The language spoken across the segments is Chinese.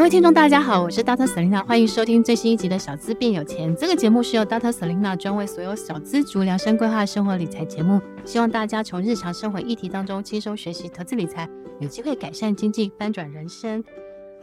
各位听众，大家好，我是 Dr. Selina，欢迎收听最新一集的《小资变有钱》。这个节目是由 Dr. Selina 专为所有小资族量身规划生活理财节目，希望大家从日常生活议题当中轻松学习投资理财，有机会改善经济，翻转人生。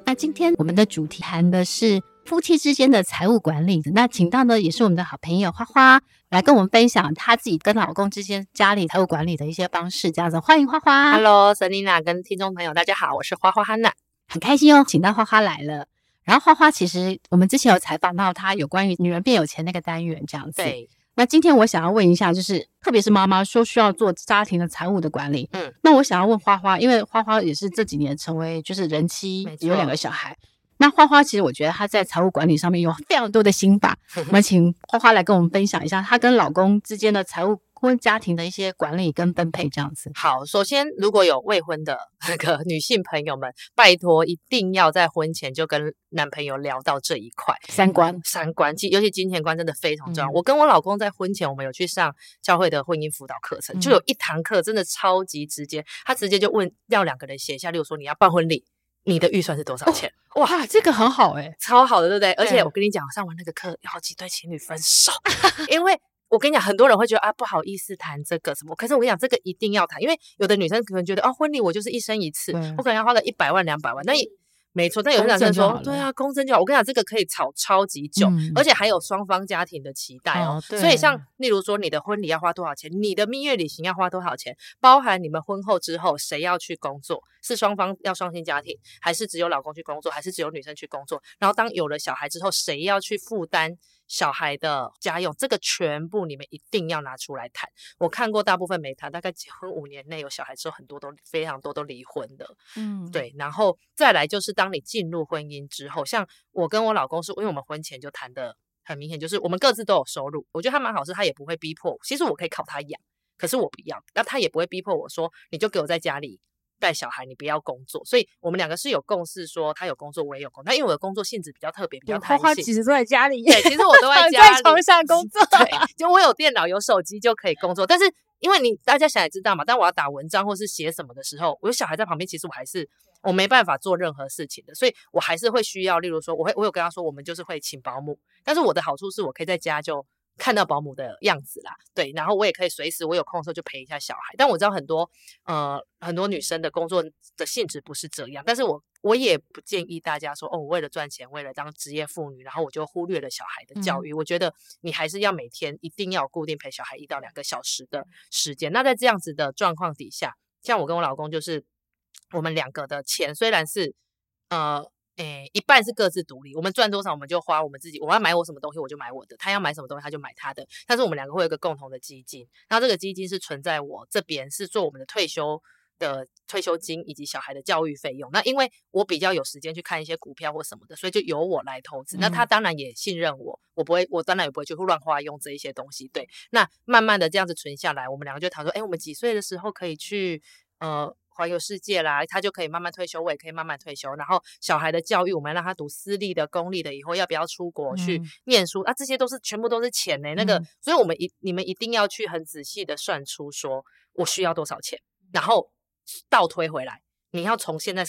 那今天我们的主题谈的是夫妻之间的财务管理。那请到的也是我们的好朋友花花来跟我们分享她自己跟老公之间家里财务管理的一些方式。这样子，欢迎花花。，Hello，Selina 跟听众朋友大家好，我是花花 Hanna。很开心哦，请到花花来了。然后花花其实我们之前有采访到她有关于女人变有钱那个单元这样子。对。那今天我想要问一下，就是特别是妈妈说需要做家庭的财务的管理，嗯，那我想要问花花，因为花花也是这几年成为就是人妻，有两个小孩。那花花其实我觉得她在财务管理上面有非常多的心法，我们请花花来跟我们分享一下她跟老公之间的财务。婚家庭的一些管理跟分配这样子。好，首先如果有未婚的 那个女性朋友们，拜托一定要在婚前就跟男朋友聊到这一块三观，三观，尤其金钱观真的非常重要。嗯、我跟我老公在婚前，我们有去上教会的婚姻辅导课程，就有一堂课真的超级直接，他直接就问要两个人写一下，例如说你要办婚礼，你的预算是多少钱？哦、哇，这个很好诶、欸、超好的，对不对？而且我跟你讲，上完那个课，有好几对情侣分手，因为。我跟你讲，很多人会觉得啊，不好意思谈这个什么，可是我跟你讲，这个一定要谈，因为有的女生可能觉得哦，婚礼我就是一生一次，我可能要花个一百万两百万，那也。没错，但有些男生说，对啊，公证就好。我跟你讲，这个可以吵超级久，嗯、而且还有双方家庭的期待哦。哦所以像例如说，你的婚礼要花多少钱，你的蜜月旅行要花多少钱，包含你们婚后之后谁要去工作，是双方要双薪家庭，还是只有老公去工作，还是只有女生去工作？然后当有了小孩之后，谁要去负担小孩的家用？这个全部你们一定要拿出来谈。我看过大部分没谈，大概结婚五年内有小孩之后，很多都非常多都离婚的。嗯，对，然后再来就是当。你进入婚姻之后，像我跟我老公是，因为我们婚前就谈的很明显，就是我们各自都有收入。我觉得他蛮好，是他也不会逼迫我。其实我可以靠他养，可是我不要。那他也不会逼迫我说，你就给我在家里带小孩，你不要工作。所以我们两个是有共识，说他有工作，我也有工作。那因为我的工作性质比较特别，比较弹性。花花其实都在家里，对，其实我都在 家里在床上工作。对，就我有电脑、有手机就可以工作，但是。因为你大家想也知道嘛，当我要打文章或是写什么的时候，我有小孩在旁边，其实我还是我没办法做任何事情的，所以我还是会需要，例如说，我会我有跟他说，我们就是会请保姆，但是我的好处是我可以在家就看到保姆的样子啦，对，然后我也可以随时我有空的时候就陪一下小孩，但我知道很多呃很多女生的工作的性质不是这样，但是我。我也不建议大家说哦，我为了赚钱，为了当职业妇女，然后我就忽略了小孩的教育。嗯、我觉得你还是要每天一定要固定陪小孩一到两个小时的时间。那在这样子的状况底下，像我跟我老公，就是我们两个的钱虽然是呃诶一半是各自独立，我们赚多少我们就花我们自己。我要买我什么东西我就买我的，他要买什么东西他就买他的。但是我们两个会有一个共同的基金，然后这个基金是存在我这边，是做我们的退休。的退休金以及小孩的教育费用，那因为我比较有时间去看一些股票或什么的，所以就由我来投资。那他当然也信任我，我不会，我当然也不会就乱花用这一些东西。对，那慢慢的这样子存下来，我们两个就谈说，哎，我们几岁的时候可以去呃环游世界啦？他就可以慢慢退休，我也可以慢慢退休。然后小孩的教育，我们让他读私立的、公立的，以后要不要出国去念书？啊，这些都是全部都是钱呢。那个，所以我们一你们一定要去很仔细的算出，说我需要多少钱，然后。倒推回来，你要从现在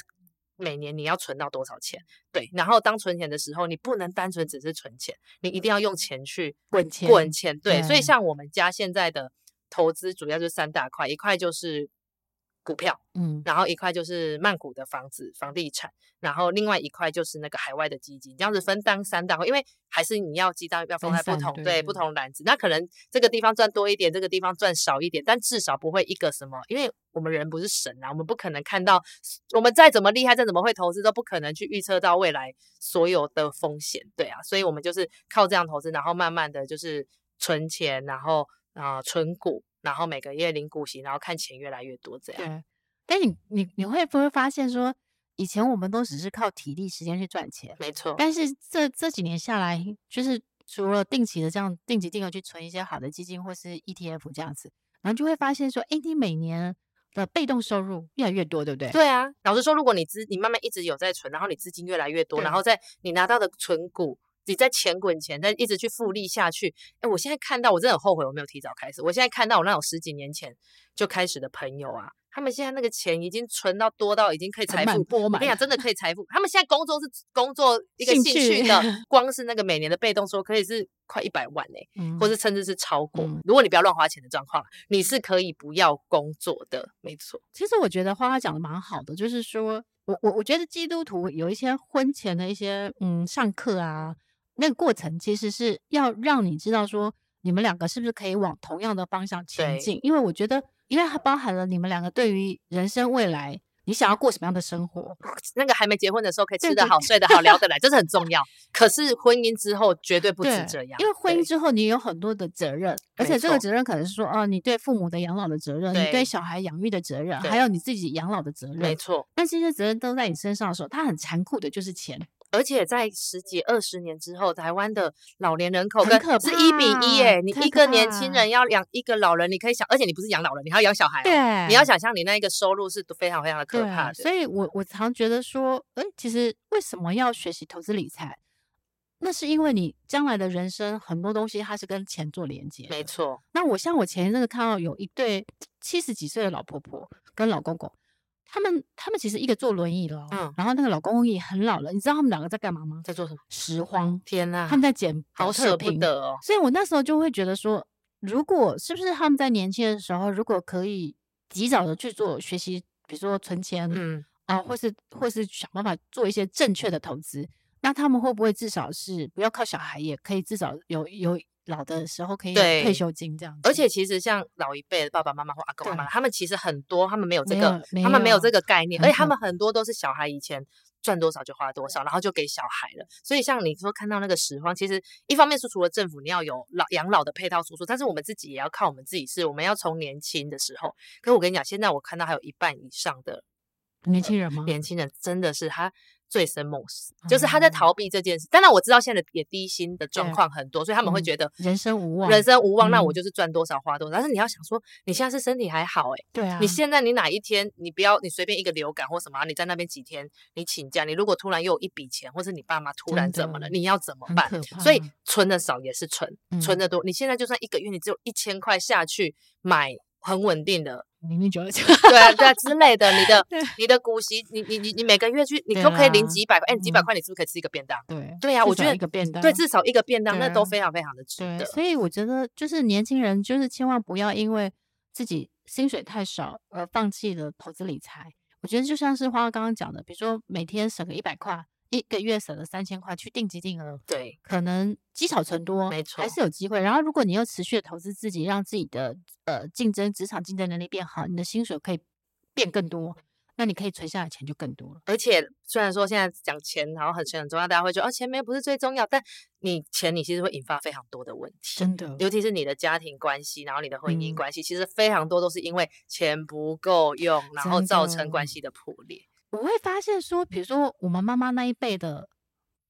每年你要存到多少钱？对，然后当存钱的时候，你不能单纯只是存钱，你一定要用钱去滚钱。滚钱，对。所以像我们家现在的投资主要就是三大块，一块就是。股票，嗯，然后一块就是曼谷的房子、房地产，然后另外一块就是那个海外的基金，这样子分当三档，因为还是你要记到要放在不同对，对不同。篮子，那可能这个地方赚多一点，这个地方赚少一点，但至少不会一个什么，因为我们人不是神啊，我们不可能看到，我们再怎么厉害，再怎么会投资，都不可能去预测到未来所有的风险，对啊，所以我们就是靠这样投资，然后慢慢的就是存钱，然后啊、呃、存股。然后每个月领股息，然后看钱越来越多这样。对，但你你你会不会发现说，以前我们都只是靠体力时间去赚钱，没错。但是这这几年下来，就是除了定期的这样定期定额去存一些好的基金或是 ETF 这样子，然后就会发现说，哎，你每年的被动收入越来越多，对不对？对啊。老实说，如果你资你慢慢一直有在存，然后你资金越来越多，然后在你拿到的存股。你在钱滚钱，但一直去复利下去。哎，我现在看到，我真的很后悔我没有提早开始。我现在看到我那种十几年前就开始的朋友啊，他们现在那个钱已经存到多到已经可以财富。我跟你讲，真的可以财富。他们现在工作是工作一个兴趣的，趣光是那个每年的被动收入可以是快一百万呢、欸，嗯、或是甚至是超过。嗯、如果你不要乱花钱的状况，你是可以不要工作的，没错。其实我觉得花花讲的蛮好的，就是说我我我觉得基督徒有一些婚前的一些嗯上课啊，那个过程其实是要让你知道说你们两个是不是可以往同样的方向前进，因为我觉得。因为它包含了你们两个对于人生未来，你想要过什么样的生活？那个还没结婚的时候可以吃得好、睡得好、聊得 来，这是很重要。可是婚姻之后绝对不止这样，因为婚姻之后你有很多的责任，而且这个责任可能是说，哦、啊，你对父母的养老的责任，对你对小孩养育的责任，还有你自己养老的责任，没错。但这些责任都在你身上的时候，它很残酷的就是钱。而且在十几二十年之后，台湾的老年人口跟是一比一诶，你一个年轻人要养一个老人，你可以想，而且你不是养老人，你还要养小孩，对，你要想象你那一个收入是非常非常的可怕的。所以我我常觉得说，诶，其实为什么要学习投资理财？那是因为你将来的人生很多东西它是跟钱做连接。没错。那我像我前一阵子看到有一对七十几岁的老婆婆跟老公公。他们他们其实一个坐轮椅了，嗯，然后那个老公公也很老了，你知道他们两个在干嘛吗？在做什么？拾荒。天呐，他们在捡，好舍不得哦。所以我那时候就会觉得说，如果是不是他们在年轻的时候，如果可以及早的去做学习，比如说存钱，嗯啊，或是或是想办法做一些正确的投资，那他们会不会至少是不要靠小孩，也可以至少有有。老的时候可以退休金这样子，而且其实像老一辈的爸爸妈妈或阿公阿妈，他们其实很多他们没有这个，他们没有这个概念，而且他们很多都是小孩以前赚多少就花多少，然后就给小孩了。所以像你说看到那个拾荒，其实一方面是除了政府你要有老养老的配套输出，但是我们自己也要靠我们自己，是我们要从年轻的时候。可是我跟你讲，现在我看到还有一半以上的年轻人吗？年轻人真的是他。醉生梦死，就是他在逃避这件事。当然我知道现在也低薪的状况很多，所以他们会觉得人生无望，人生无望。那我就是赚多少花多少。但是你要想说，你现在是身体还好，哎，对啊。你现在你哪一天你不要你随便一个流感或什么，你在那边几天你请假，你如果突然又有一笔钱，或是你爸妈突然怎么了，你要怎么办？所以存的少也是存，存的多。你现在就算一个月你只有一千块下去买很稳定的。零零九二九，对啊，对啊之类的，你的 你的股息，你你你你每个月去，你都可以领几百块，哎，几百块你是不是可以吃一个便当？对对啊，我觉得一个便当，对，至少一个便当，那都非常非常的值得。所以我觉得，就是年轻人，就是千万不要因为自己薪水太少而放弃了投资理财。我觉得就像是花花刚刚讲的，比如说每天省个一百块。一个月省了三千块去定级定额，对，可能积少成多，没错，还是有机会。然后，如果你又持续的投资自己，让自己的呃竞争职场竞争能力变好，你的薪水可以变更多，那你可以存下的钱就更多了。而且，虽然说现在讲钱然后很钱很重要，大家会觉得哦，钱没不是最重要，但你钱你其实会引发非常多的问题，真的，尤其是你的家庭关系，然后你的婚姻关系，嗯、其实非常多都是因为钱不够用，然后造成关系的破裂。我会发现说，比如说我们妈妈那一辈的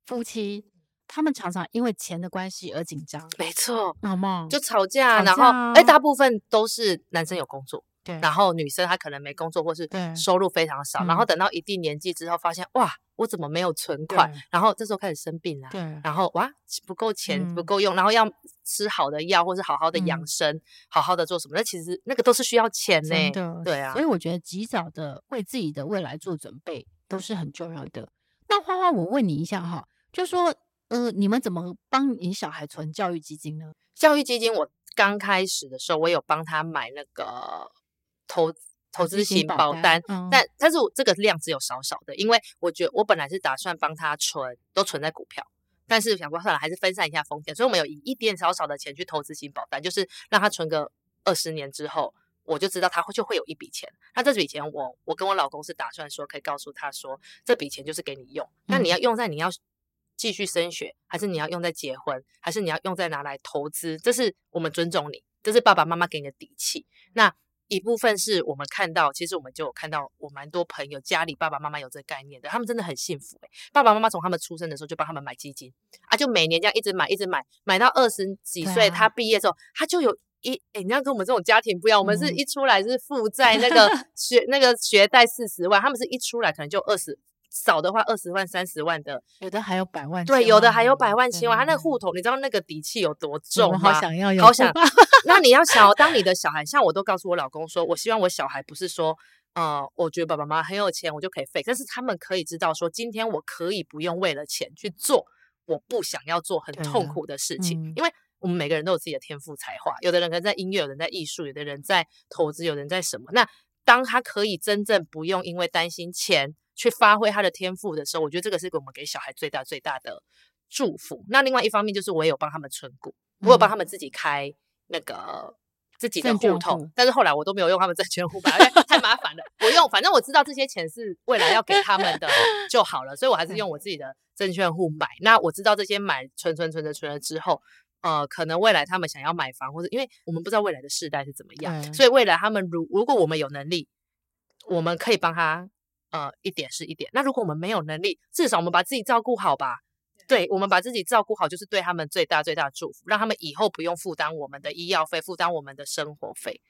夫妻，他们常常因为钱的关系而紧张。没错，好吗？就吵架，吵架然后哎，大部分都是男生有工作，对，然后女生她可能没工作，或是收入非常少，然后等到一定年纪之后，发现哇。我怎么没有存款？然后这时候开始生病了，对，然后哇，不够钱，不够用，嗯、然后要吃好的药，或是好好的养生，嗯、好好的做什么？那其实那个都是需要钱呢，的对啊。所以我觉得及早的为自己的未来做准备都是很重要的。那花花，我问你一下哈，就说呃，你们怎么帮你小孩存教育基金呢？教育基金，我刚开始的时候，我有帮他买那个投。投资型保单，嗯、但但是我这个量只有少少的，因为我觉得我本来是打算帮他存，都存在股票，但是想过算了还是分散一下风险，所以我们有以一点少少的钱去投资型保单，就是让他存个二十年之后，我就知道他会就会有一笔钱。那这笔钱我我跟我老公是打算说可以告诉他说，这笔钱就是给你用，那你要用在你要继续升学，还是你要用在结婚，还是你要用在拿来投资？这是我们尊重你，这是爸爸妈妈给你的底气。那。一部分是我们看到，其实我们就有看到，我蛮多朋友家里爸爸妈妈有这个概念的，他们真的很幸福哎。爸爸妈妈从他们出生的时候就帮他们买基金啊，就每年这样一直买，一直买，买到二十几岁，他毕业的时候，他就有一哎，你要跟我们这种家庭不一样，我们是一出来是负债那个 学那个学贷四十万，他们是一出来可能就二十。少的话二十万三十万的，有的还有百万，对，有的还有百万千万。他那个户头，你知道那个底气有多重吗？我好想要有，好想，那你要想，当你的小孩，像我都告诉我老公说，我希望我小孩不是说，呃，我觉得爸爸妈妈很有钱，我就可以废，但是他们可以知道说，今天我可以不用为了钱去做我不想要做很痛苦的事情，嗯、因为我们每个人都有自己的天赋才华，有的人可能在音乐，有人在艺术，有的人在投资，有人在什么。那当他可以真正不用因为担心钱去发挥他的天赋的时候，我觉得这个是我们给小孩最大最大的祝福。那另外一方面就是我也有帮他们存股，我有帮他们自己开。那个自己的户头，但是后来我都没有用他们证券户吧，因为太麻烦了。我用，反正我知道这些钱是未来要给他们的 就好了，所以我还是用我自己的证券户买。那我知道这些买存存存着存了之后，呃，可能未来他们想要买房，或者因为我们不知道未来的世代是怎么样，所以未来他们如如果我们有能力，我们可以帮他呃一点是一点。那如果我们没有能力，至少我们把自己照顾好吧。对，我们把自己照顾好，就是对他们最大最大的祝福，让他们以后不用负担我们的医药费，负担我们的生活费。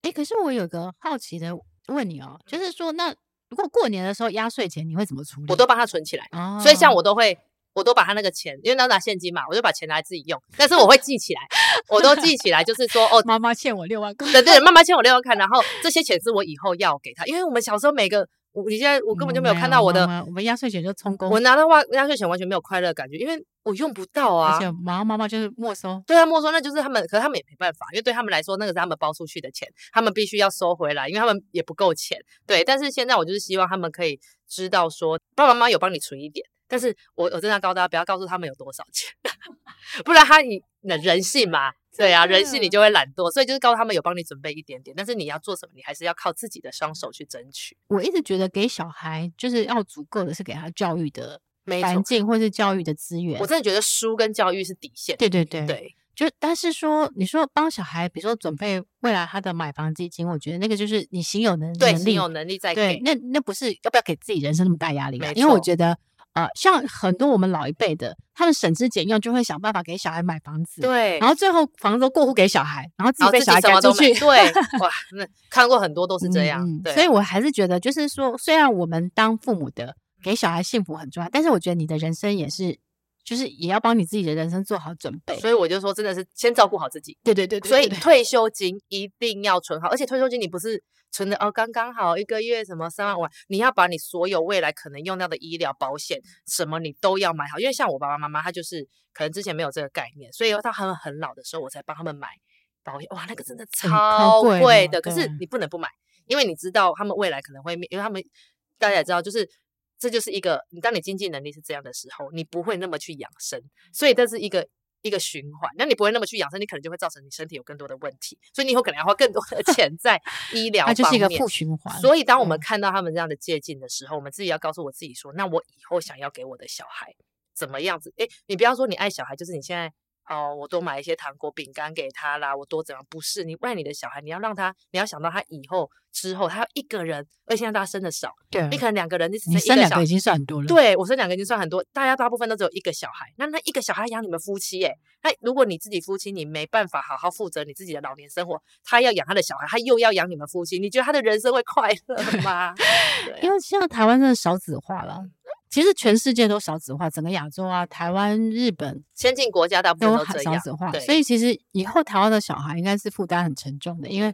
哎，可是我有个好奇的问你哦，就是说，那如果过年的时候压岁钱，你会怎么处理？我都帮他存起来，哦、所以像我都会，我都把他那个钱，因为要拿现金嘛，我就把钱拿来自己用，但是我会记起来，我都记起来，就是说，哦，妈妈欠我六万块，对对，妈妈欠我六万块，然后这些钱是我以后要给他，因为我们小时候每个。我你现在我根本就没有看到我的，我们压岁钱就充公。我拿的话，压岁钱完全没有快乐感觉，因为我用不到啊。而且妈妈妈就是没收，对啊，没收那就是他们，可是他们也没办法，因为对他们来说，那个是他们包出去的钱，他们必须要收回来，因为他们也不够钱。对，但是现在我就是希望他们可以知道说，爸爸妈妈有帮你存一点，但是我我真的要告诉大家，不要告诉他们有多少钱，不然他以人性嘛。对啊，人性你就会懒惰，所以就是告诉他们有帮你准备一点点，但是你要做什么，你还是要靠自己的双手去争取。我一直觉得给小孩就是要足够的是给他教育的环境或是教育的资源。我真的觉得书跟教育是底线。对对对对，就但是说你说帮小孩，比如说准备未来他的买房基金，我觉得那个就是你行有能力，对，行有能力再给。那那不是要不要给自己人生那么大压力？因为我觉得。啊、呃，像很多我们老一辈的，他们省吃俭用，就会想办法给小孩买房子。对，然后最后房子都过户给小孩，然后自己被小孩赶出去。对，哇，那看过很多都是这样。嗯、对，所以我还是觉得，就是说，虽然我们当父母的给小孩幸福很重要，但是我觉得你的人生也是，就是也要帮你自己的人生做好准备。所以我就说，真的是先照顾好自己。对对对，对，对，所以退休金一定要存好，而且退休金你不是。存的哦，刚刚好一个月什么三万五万，你要把你所有未来可能用到的医疗保险什么你都要买好，因为像我爸爸妈妈他就是可能之前没有这个概念，所以到他们很老的时候我才帮他们买保险，哇，那个真的超贵的，可是你不能不买，因为你知道他们未来可能会，因为他们大家也知道，就是这就是一个你当你经济能力是这样的时候，你不会那么去养生，所以这是一个。一个循环，那你不会那么去养生，你可能就会造成你身体有更多的问题，所以你以后可能要花更多的 钱在医疗方面。它就是一个负循环。所以当我们看到他们这样的借鉴的时候，嗯、我们自己要告诉我自己说，那我以后想要给我的小孩怎么样子？诶，你不要说你爱小孩，就是你现在。哦，我多买一些糖果、饼干给他啦。我多怎样？不是你爱你的小孩，你要让他，你要想到他以后之后，他要一个人，而且现在大家生的少，对，你可能两个人，你只生两个已经算很多了。对，我生两个已经算很多，大家大部分都只有一个小孩，那那一个小孩养你们夫妻，诶，那如果你自己夫妻你没办法好好负责你自己的老年生活，他要养他的小孩，他又要养你们夫妻，你觉得他的人生会快乐吗？对因为现在台湾真的少子化了。其实全世界都少子化，整个亚洲啊，台湾、日本先进国家大部分都这样，少子化。所以其实以后台湾的小孩应该是负担很沉重的，因为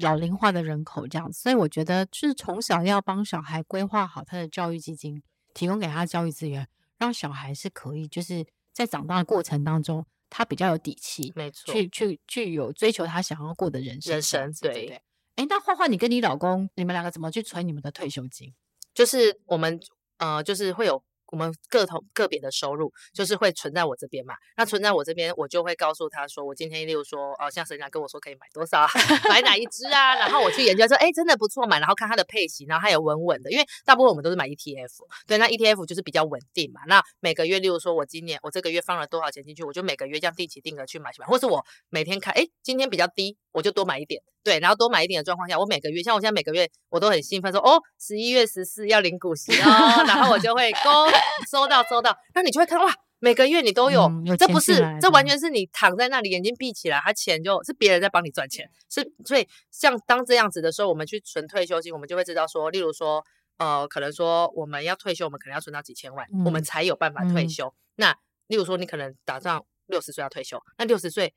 老龄化的人口这样子。所以我觉得，就是从小要帮小孩规划好他的教育基金，提供给他教育资源，让小孩是可以就是在长大的过程当中，他比较有底气，没错，去去去有追求他想要过的人生。人生对对。哎，那画画，你跟你老公，你们两个怎么去存你们的退休金？就是我们。呃，就是会有我们个同个别的收入，就是会存在我这边嘛。那存在我这边，我就会告诉他说，我今天例如说，哦，像沈阳跟我说可以买多少，买哪一支啊？然后我去研究说，哎，真的不错，嘛，然后看它的配型，然后它也稳稳的。因为大部分我们都是买 ETF，对，那 ETF 就是比较稳定嘛。那每个月，例如说我今年我这个月放了多少钱进去，我就每个月这样定期定额去买去买，或是我每天看，哎，今天比较低，我就多买一点。对，然后多买一点的状况下，我每个月像我现在每个月我都很兴奋说，说哦，十一月十四要领股息哦，然后我就会 勾收到收到，那你就会看哇，每个月你都有，嗯、有这不是这完全是你躺在那里眼睛闭起来，他钱就是别人在帮你赚钱，是所以像当这样子的时候，我们去存退休金，我们就会知道说，例如说呃，可能说我们要退休，我们可能要存到几千万，嗯、我们才有办法退休。嗯、那例如说你可能打算六十岁要退休，那六十岁。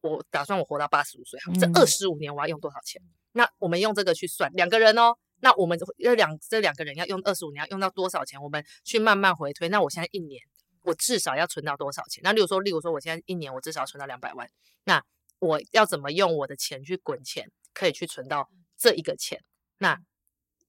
我打算我活到八十五岁，这二十五年我要用多少钱？嗯、那我们用这个去算，两个人哦，那我们这两这两个人要用二十五年要用到多少钱？我们去慢慢回推。那我现在一年我至少要存到多少钱？那例如说，例如说我现在一年我至少要存到两百万，那我要怎么用我的钱去滚钱，可以去存到这一个钱？那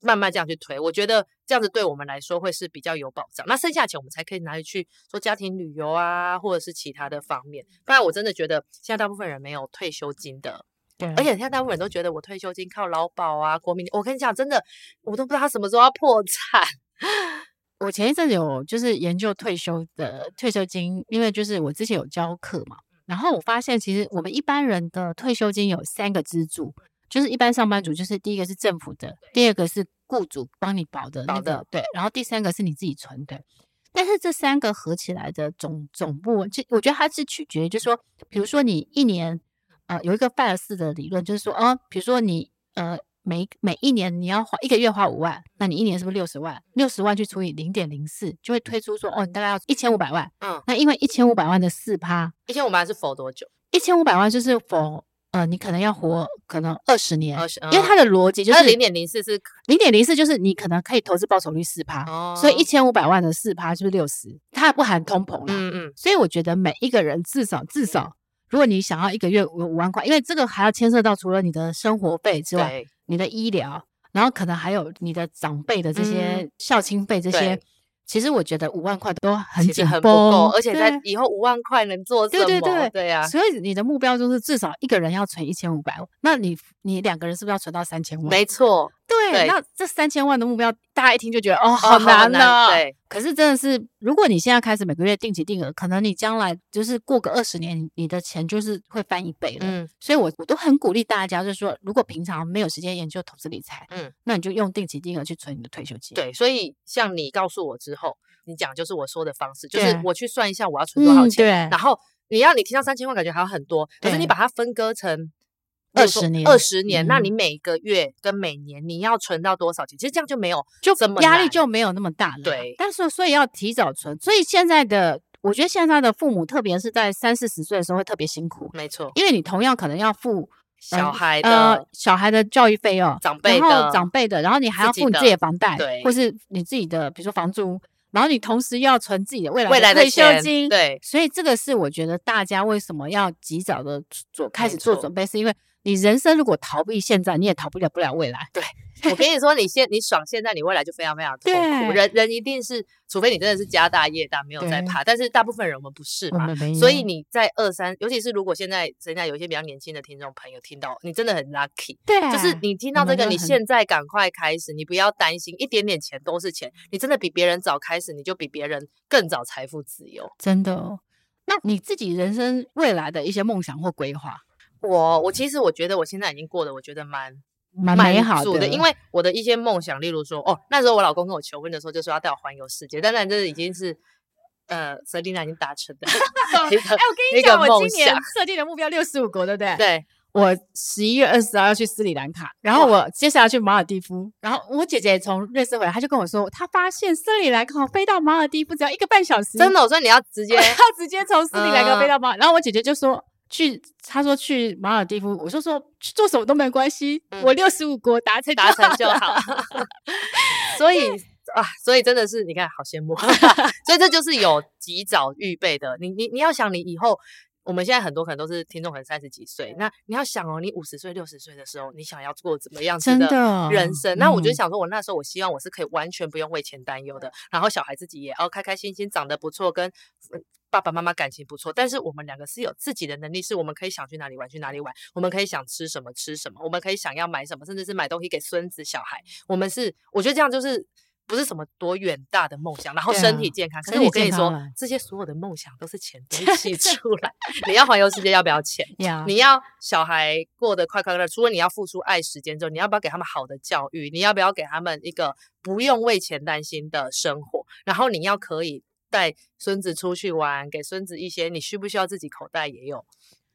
慢慢这样去推，我觉得这样子对我们来说会是比较有保障。那剩下钱我们才可以拿去去做家庭旅游啊，或者是其他的方面。不然我真的觉得现在大部分人没有退休金的，对。而且现在大部分人都觉得我退休金靠劳保啊、国民，我跟你讲，真的我都不知道他什么时候要破产。我前一阵子有就是研究退休的退休金，因为就是我之前有教课嘛，然后我发现其实我们一般人的退休金有三个支柱。就是一般上班族，就是第一个是政府的，第二个是雇主帮你保的那个，对，然后第三个是你自己存的。但是这三个合起来的总总部，就我觉得它是取决于，就是说，比如说你一年，呃，有一个费尔斯的理论，就是说，哦，比如说你，呃，每每一年你要花一个月花五万，那你一年是不是六十万？六十万去除以零点零四，就会推出说，哦，你大概要一千五百万。嗯，那因为一千五百万的四趴，一千五百万是否多久？一千五百万就是否。呃，你可能要活可能二十年，因为它的逻辑就是零点零四是零点零四，就是你可能可以投资报酬率四趴，哦，所以一千五百万的四趴就是六十，它还不含通膨啦。嗯嗯，所以我觉得每一个人至少至少，如果你想要一个月五五万块，因为这个还要牵涉到除了你的生活费之外，你的医疗，然后可能还有你的长辈的这些孝亲费这些。其实我觉得五万块都很紧绷，不够，而且在以后五万块能做什么？对对对，对呀、啊。所以你的目标就是至少一个人要存一千五百万，那你你两个人是不是要存到三千万？没错。对，那这三千万的目标，大家一听就觉得哦，好难呢、啊。对，可是真的是，如果你现在开始每个月定期定额，可能你将来就是过个二十年，你的钱就是会翻一倍了。嗯，所以我我都很鼓励大家，就是说，如果平常没有时间研究投资理财，嗯，那你就用定期定额去存你的退休金。对，所以像你告诉我之后，你讲就是我说的方式，就是我去算一下我要存多少钱，嗯、对，然后你要你提到三千万，感觉还有很多，可是你把它分割成。二十年，二十年，那你每个月跟每年你要存到多少钱？其实这样就没有，就压力就没有那么大了。对，但是所以要提早存。所以现在的，我觉得现在的父母，特别是在三四十岁的时候，会特别辛苦。没错，因为你同样可能要付小孩的、呃、小孩的教育费用，长辈的长辈的，然后你还要付你自己的房贷，对，或是你自己的，比如说房租，然后你同时要存自己的未来的退休金。对，所以这个是我觉得大家为什么要及早的做开始做准备，是因为。你人生如果逃避现在，你也逃不了不了未来。对，我跟你说，你现你爽现在，你未来就非常非常痛苦。人人一定是，除非你真的是家大业大，没有在怕。但是大部分人我们不是嘛，所以你在二三，尤其是如果现在现在有一些比较年轻的听众朋友听到，你真的很 lucky。对，就是你听到这个，你现在赶快开始，你不要担心，一点点钱都是钱。你真的比别人早开始，你就比别人更早财富自由。真的。哦那你自己人生未来的一些梦想或规划？我我其实我觉得我现在已经过得我觉得蛮蛮美好的，因为我的一些梦想，例如说哦，那时候我老公跟我求婚的时候就说要带我环游世界，当然这已经是呃，Selina 已经达成的。哎，我跟你讲，我今年设定的目标六十五国，对不对？对，我十一月二十号要去斯里兰卡，然后我接下来去马尔地夫，然后我姐姐从瑞士回来，她就跟我说，她发现斯里兰卡飞到马尔地夫只要一个半小时，真的，我说你要直接要直接从斯里兰卡飞到马尔，然后我姐姐就说。去，他说去马尔蒂夫，我就说去做什么都没关系，嗯、我六十五国达成达成就好。所以啊，所以真的是你看好羡慕 所以这就是有及早预备的。你你你要想，你以后我们现在很多可能都是听众，可能三十几岁，那你要想哦，你五十岁、六十岁的时候，你想要过怎么样子的人生？那我就想说，我那时候我希望我是可以完全不用为钱担忧的，然后小孩自己也哦开开心心，长得不错，跟。爸爸妈妈感情不错，但是我们两个是有自己的能力，是我们可以想去哪里玩去哪里玩，我们可以想吃什么吃什么，我们可以想要买什么，甚至是买东西给孙子小孩。我们是，我觉得这样就是不是什么多远大的梦想，然后身体健康。啊、可是我跟你说，这些所有的梦想都是钱堆 砌出来。你要环游世界要不要钱？要。你要小孩过得快快乐乐，除了你要付出爱时间之后，你要不要给他们好的教育？你要不要给他们一个不用为钱担心的生活？然后你要可以。带孙子出去玩，给孙子一些，你需不需要自己口袋也有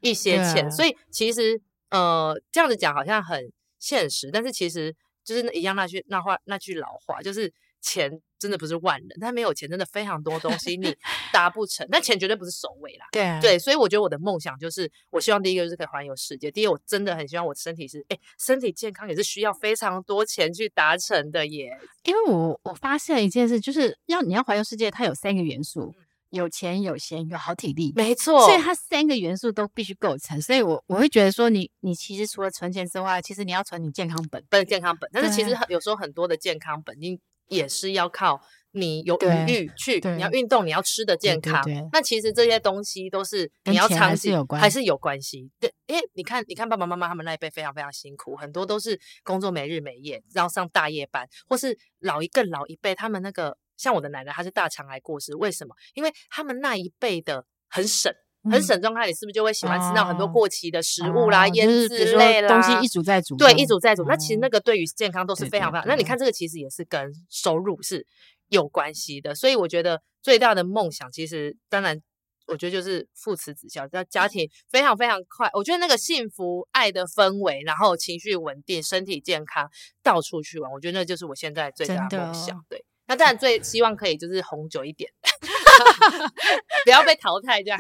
一些钱？所以其实呃，这样子讲好像很现实，但是其实就是一样那句那话那句老话，就是钱真的不是万能，但没有钱真的非常多东西你达不成。那钱绝对不是首位啦。对、啊、对，所以我觉得我的梦想就是，我希望第一个就是可以环游世界。第二，我真的很希望我的身体是，哎，身体健康也是需要非常多钱去达成的耶。因为我我发现一件事，就是要你要环游世界，它有三个元素。嗯有钱有闲有好体力，没错，所以它三个元素都必须构成。所以我我会觉得说你，你你其实除了存钱之外，其实你要存你健康本，不是健康本。但是其实有时候很多的健康本，你也是要靠你有余裕去，你要运动，你要吃的健康。对对对，那其实这些东西都是你要长期还是有关系。对，因为你看，你看爸爸妈妈他们那一辈非常非常辛苦，很多都是工作没日没夜，然后上大夜班，或是老一更老一辈，他们那个。像我的奶奶，她是大肠癌过世，为什么？因为他们那一辈的很省，很省状态，你是不是就会喜欢吃到很多过期的食物啦、腌制类啦，东西一煮再煮？对，一煮再煮。那其实那个对于健康都是非常非常。那你看这个其实也是跟收入是有关系的，所以我觉得最大的梦想，其实当然，我觉得就是父慈子孝，在家庭非常非常快。我觉得那个幸福、爱的氛围，然后情绪稳定、身体健康，到处去玩，我觉得那就是我现在最大的梦想。对。那当然最希望可以就是红久一点，不要被淘汰这样，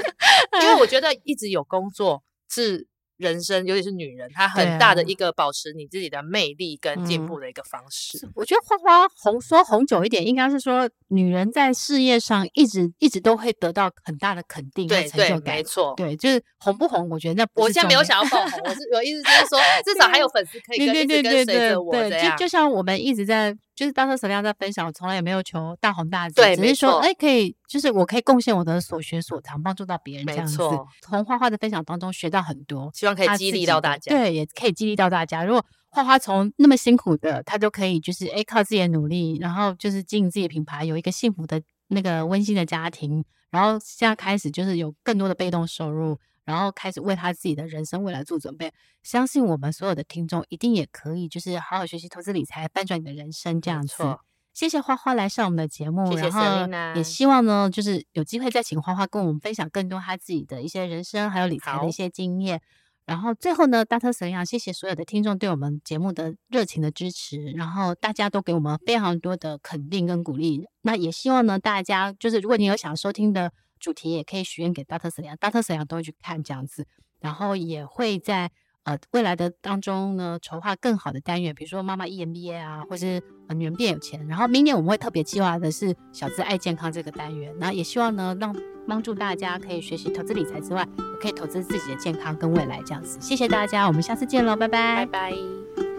因为我觉得一直有工作是。人生，尤其是女人，她很大的一个保持你自己的魅力跟进步的一个方式。嗯、我觉得花花红说红久一点，应该是说女人在事业上一直一直都会得到很大的肯定和成就感。没错，对，就是红不红，我觉得那我现在没有想要爆红，我是我意思就是说，至少还有粉丝可以跟一直跟随着我这样。对，就就像我们一直在。就是当时沈亮在分享，我从来也没有求大红大紫，对，只是说，哎，可以，就是我可以贡献我的所学所长，帮助到别人这样子。从花花的分享当中学到很多，希望可以激励到大家。对，也可以激励到大家。如果花花从那么辛苦的，他都可以，就是哎，靠自己的努力，然后就是经营自己的品牌，有一个幸福的那个温馨的家庭，然后现在开始就是有更多的被动收入。然后开始为他自己的人生未来做准备，相信我们所有的听众一定也可以，就是好好学习投资理财，翻转你的人生这样子。谢谢花花来上我们的节目，谢谢然后也希望呢，就是有机会再请花花跟我们分享更多他自己的一些人生还有理财的一些经验。然后最后呢，Dr. Selena，谢谢所有的听众对我们节目的热情的支持，然后大家都给我们非常多的肯定跟鼓励。那也希望呢，大家就是如果你有想收听的。主题也可以许愿给 Dr. Selena，Dr. Selena 都会去看这样子，然后也会在呃未来的当中呢筹划更好的单元，比如说妈妈 EMBA 啊，或是呃女人变有钱。然后明年我们会特别计划的是小资爱健康这个单元，那也希望呢让帮助大家可以学习投资理财之外，可以投资自己的健康跟未来这样子。谢谢大家，我们下次见喽，拜拜，拜拜。